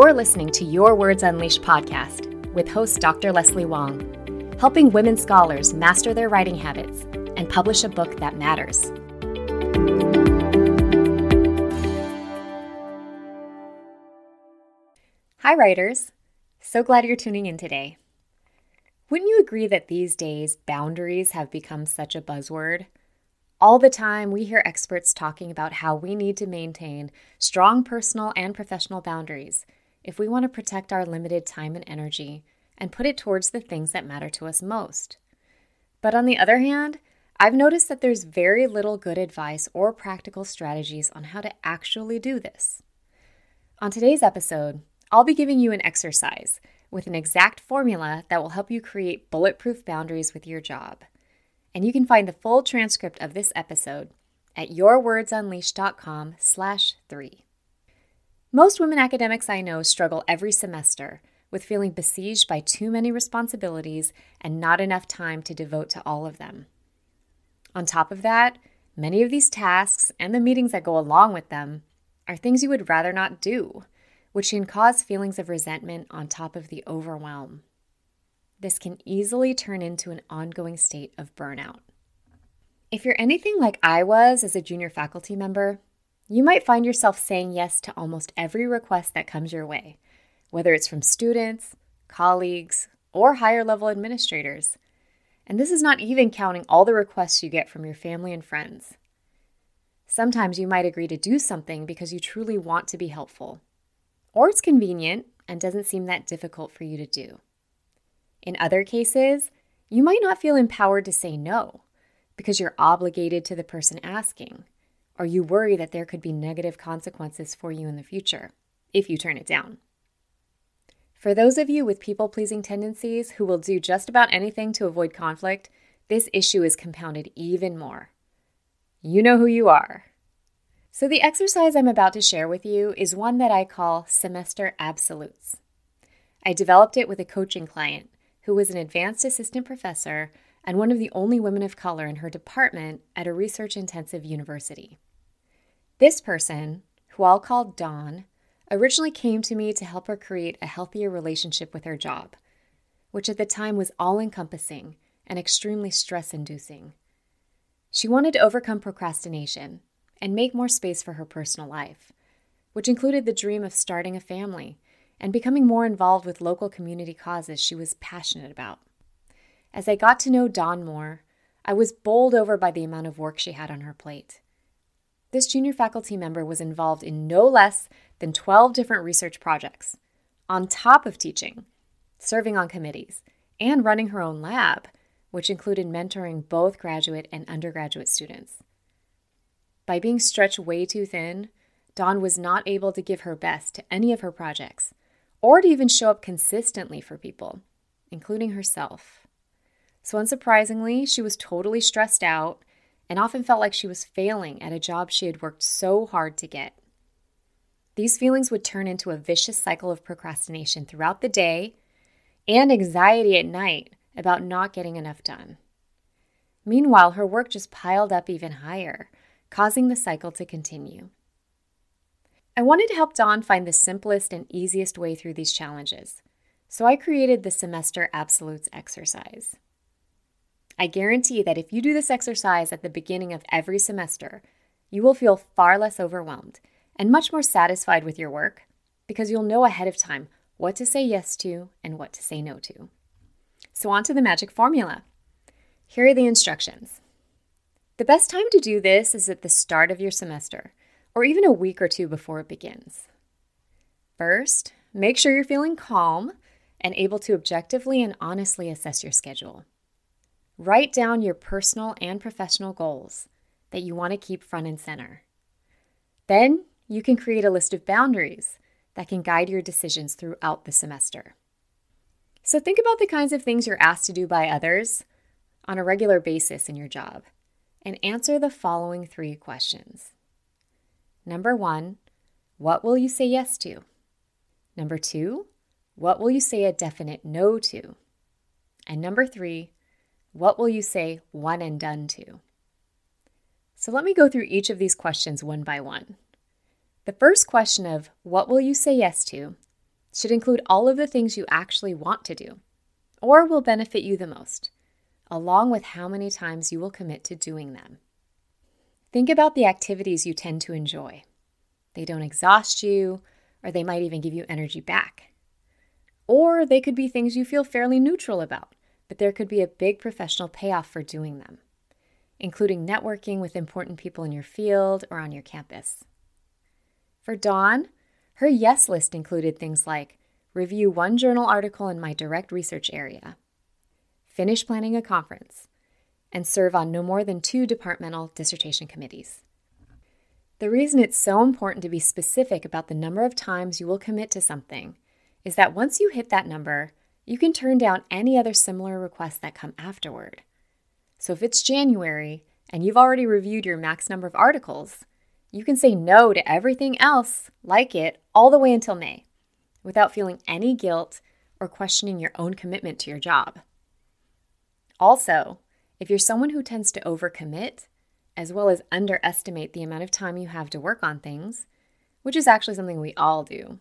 You're listening to Your Words Unleashed podcast with host Dr. Leslie Wong, helping women scholars master their writing habits and publish a book that matters. Hi, writers. So glad you're tuning in today. Wouldn't you agree that these days boundaries have become such a buzzword? All the time, we hear experts talking about how we need to maintain strong personal and professional boundaries if we want to protect our limited time and energy and put it towards the things that matter to us most. But on the other hand, I've noticed that there's very little good advice or practical strategies on how to actually do this. On today's episode, I'll be giving you an exercise with an exact formula that will help you create bulletproof boundaries with your job. And you can find the full transcript of this episode at yourwordsunleashed.com slash three. Most women academics I know struggle every semester with feeling besieged by too many responsibilities and not enough time to devote to all of them. On top of that, many of these tasks and the meetings that go along with them are things you would rather not do, which can cause feelings of resentment on top of the overwhelm. This can easily turn into an ongoing state of burnout. If you're anything like I was as a junior faculty member, you might find yourself saying yes to almost every request that comes your way, whether it's from students, colleagues, or higher level administrators. And this is not even counting all the requests you get from your family and friends. Sometimes you might agree to do something because you truly want to be helpful, or it's convenient and doesn't seem that difficult for you to do. In other cases, you might not feel empowered to say no because you're obligated to the person asking or you worry that there could be negative consequences for you in the future if you turn it down. For those of you with people pleasing tendencies who will do just about anything to avoid conflict, this issue is compounded even more. You know who you are. So, the exercise I'm about to share with you is one that I call semester absolutes. I developed it with a coaching client who was an advanced assistant professor and one of the only women of color in her department at a research intensive university. This person, who I'll call Dawn, originally came to me to help her create a healthier relationship with her job, which at the time was all encompassing and extremely stress inducing. She wanted to overcome procrastination and make more space for her personal life, which included the dream of starting a family and becoming more involved with local community causes she was passionate about. As I got to know Dawn more, I was bowled over by the amount of work she had on her plate. This junior faculty member was involved in no less than 12 different research projects, on top of teaching, serving on committees, and running her own lab, which included mentoring both graduate and undergraduate students. By being stretched way too thin, Dawn was not able to give her best to any of her projects, or to even show up consistently for people, including herself. So, unsurprisingly, she was totally stressed out and often felt like she was failing at a job she had worked so hard to get. These feelings would turn into a vicious cycle of procrastination throughout the day and anxiety at night about not getting enough done. Meanwhile, her work just piled up even higher, causing the cycle to continue. I wanted to help Dawn find the simplest and easiest way through these challenges, so I created the Semester Absolutes exercise. I guarantee that if you do this exercise at the beginning of every semester, you will feel far less overwhelmed and much more satisfied with your work because you'll know ahead of time what to say yes to and what to say no to. So, on to the magic formula. Here are the instructions. The best time to do this is at the start of your semester, or even a week or two before it begins. First, make sure you're feeling calm and able to objectively and honestly assess your schedule. Write down your personal and professional goals that you want to keep front and center. Then you can create a list of boundaries that can guide your decisions throughout the semester. So think about the kinds of things you're asked to do by others on a regular basis in your job and answer the following three questions. Number one, what will you say yes to? Number two, what will you say a definite no to? And number three, what will you say one and done to? So let me go through each of these questions one by one. The first question of what will you say yes to should include all of the things you actually want to do or will benefit you the most, along with how many times you will commit to doing them. Think about the activities you tend to enjoy. They don't exhaust you, or they might even give you energy back. Or they could be things you feel fairly neutral about, but there could be a big professional payoff for doing them, including networking with important people in your field or on your campus. For Dawn, her yes list included things like review one journal article in my direct research area, finish planning a conference, and serve on no more than two departmental dissertation committees. The reason it's so important to be specific about the number of times you will commit to something is that once you hit that number, you can turn down any other similar requests that come afterward. So if it's January and you've already reviewed your max number of articles, you can say no to everything else like it all the way until May without feeling any guilt or questioning your own commitment to your job. Also, if you're someone who tends to overcommit, as well as underestimate the amount of time you have to work on things, which is actually something we all do,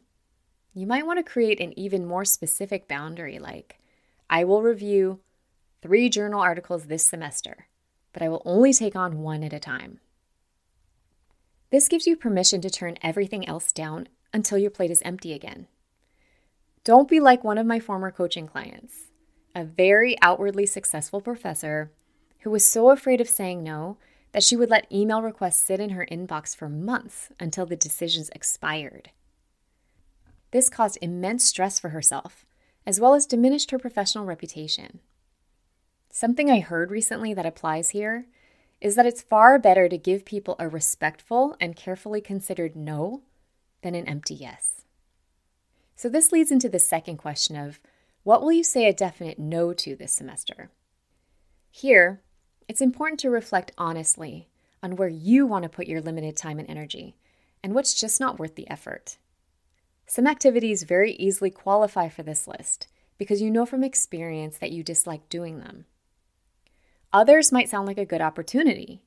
you might want to create an even more specific boundary like, I will review three journal articles this semester, but I will only take on one at a time. This gives you permission to turn everything else down until your plate is empty again. Don't be like one of my former coaching clients, a very outwardly successful professor who was so afraid of saying no that she would let email requests sit in her inbox for months until the decisions expired. This caused immense stress for herself, as well as diminished her professional reputation. Something I heard recently that applies here is that it's far better to give people a respectful and carefully considered no than an empty yes. So, this leads into the second question of what will you say a definite no to this semester? Here, it's important to reflect honestly on where you want to put your limited time and energy and what's just not worth the effort. Some activities very easily qualify for this list because you know from experience that you dislike doing them. Others might sound like a good opportunity.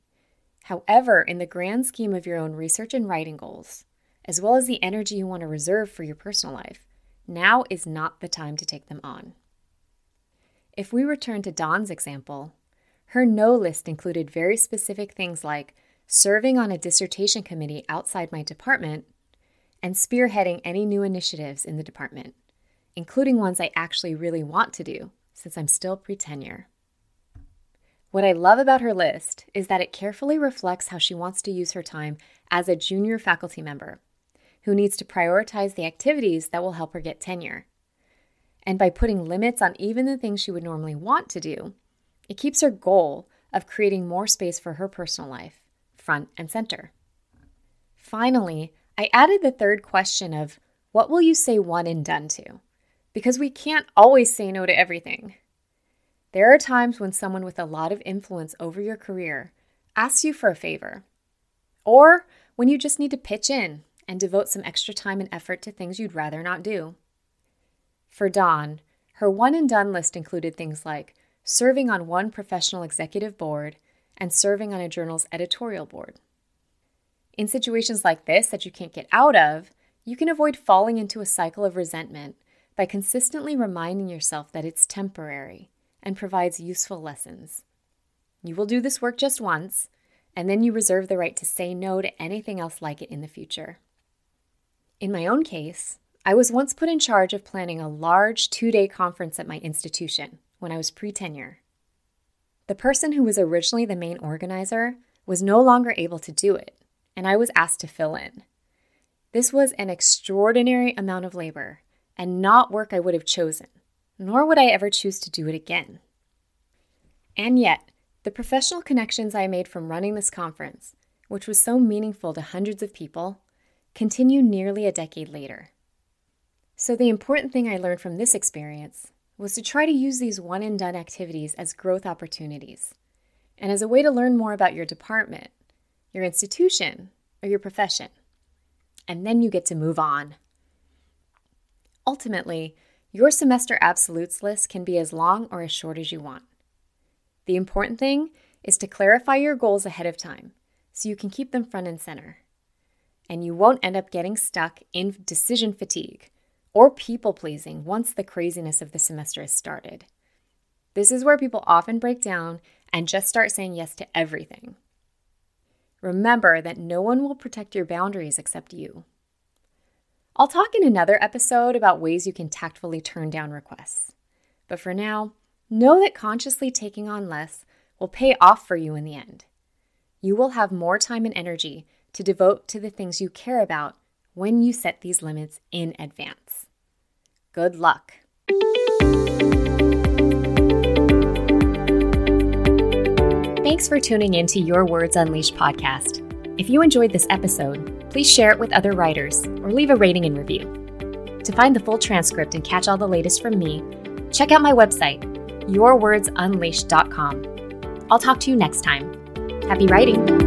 However, in the grand scheme of your own research and writing goals, as well as the energy you want to reserve for your personal life, now is not the time to take them on. If we return to Dawn's example, her no list included very specific things like serving on a dissertation committee outside my department and spearheading any new initiatives in the department, including ones I actually really want to do since I'm still pre tenure. What I love about her list is that it carefully reflects how she wants to use her time as a junior faculty member who needs to prioritize the activities that will help her get tenure. And by putting limits on even the things she would normally want to do, it keeps her goal of creating more space for her personal life front and center. Finally, I added the third question of what will you say one and done to? Because we can't always say no to everything. There are times when someone with a lot of influence over your career asks you for a favor, or when you just need to pitch in and devote some extra time and effort to things you'd rather not do. For Dawn, her one and done list included things like serving on one professional executive board, and serving on a journal's editorial board. In situations like this that you can't get out of, you can avoid falling into a cycle of resentment by consistently reminding yourself that it's temporary and provides useful lessons. You will do this work just once, and then you reserve the right to say no to anything else like it in the future. In my own case, I was once put in charge of planning a large two day conference at my institution when I was pre tenure. The person who was originally the main organizer was no longer able to do it, and I was asked to fill in. This was an extraordinary amount of labor and not work I would have chosen, nor would I ever choose to do it again. And yet, the professional connections I made from running this conference, which was so meaningful to hundreds of people, continue nearly a decade later. So, the important thing I learned from this experience was to try to use these one and done activities as growth opportunities and as a way to learn more about your department, your institution, or your profession. And then you get to move on. Ultimately, your semester absolutes list can be as long or as short as you want. The important thing is to clarify your goals ahead of time so you can keep them front and center. And you won't end up getting stuck in decision fatigue or people pleasing once the craziness of the semester has started. This is where people often break down and just start saying yes to everything. Remember that no one will protect your boundaries except you. I'll talk in another episode about ways you can tactfully turn down requests. But for now, know that consciously taking on less will pay off for you in the end. You will have more time and energy to devote to the things you care about when you set these limits in advance. Good luck. Thanks for tuning in to Your Words Unleashed podcast. If you enjoyed this episode, please share it with other writers or leave a rating and review. To find the full transcript and catch all the latest from me, check out my website, yourwordsunleashed.com. I'll talk to you next time. Happy writing!